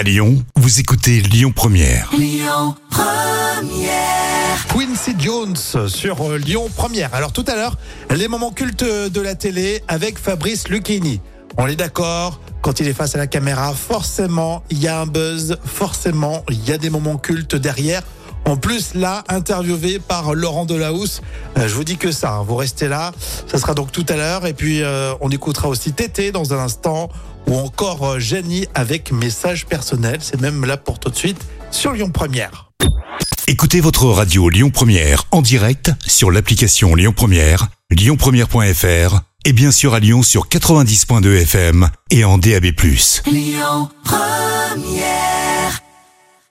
À Lyon, vous écoutez Lyon Première. Quincy Jones sur euh, Lyon Première. Alors tout à l'heure, les moments cultes de la télé avec Fabrice Lucchini. On est d'accord, quand il est face à la caméra, forcément, il y a un buzz, forcément, il y a des moments cultes derrière. En plus, là, interviewé par Laurent Delahousse, euh, je vous dis que ça, hein, vous restez là, ça sera donc tout à l'heure. Et puis, euh, on écoutera aussi Tété dans un instant, ou encore euh, Jenny avec message personnel. C'est même là pour tout de suite sur Lyon Première. Écoutez votre radio Lyon Première en direct sur l'application Lyon Première, lyonpremière.fr et bien sûr à Lyon sur 90.2 FM et en DAB+. Lyon Première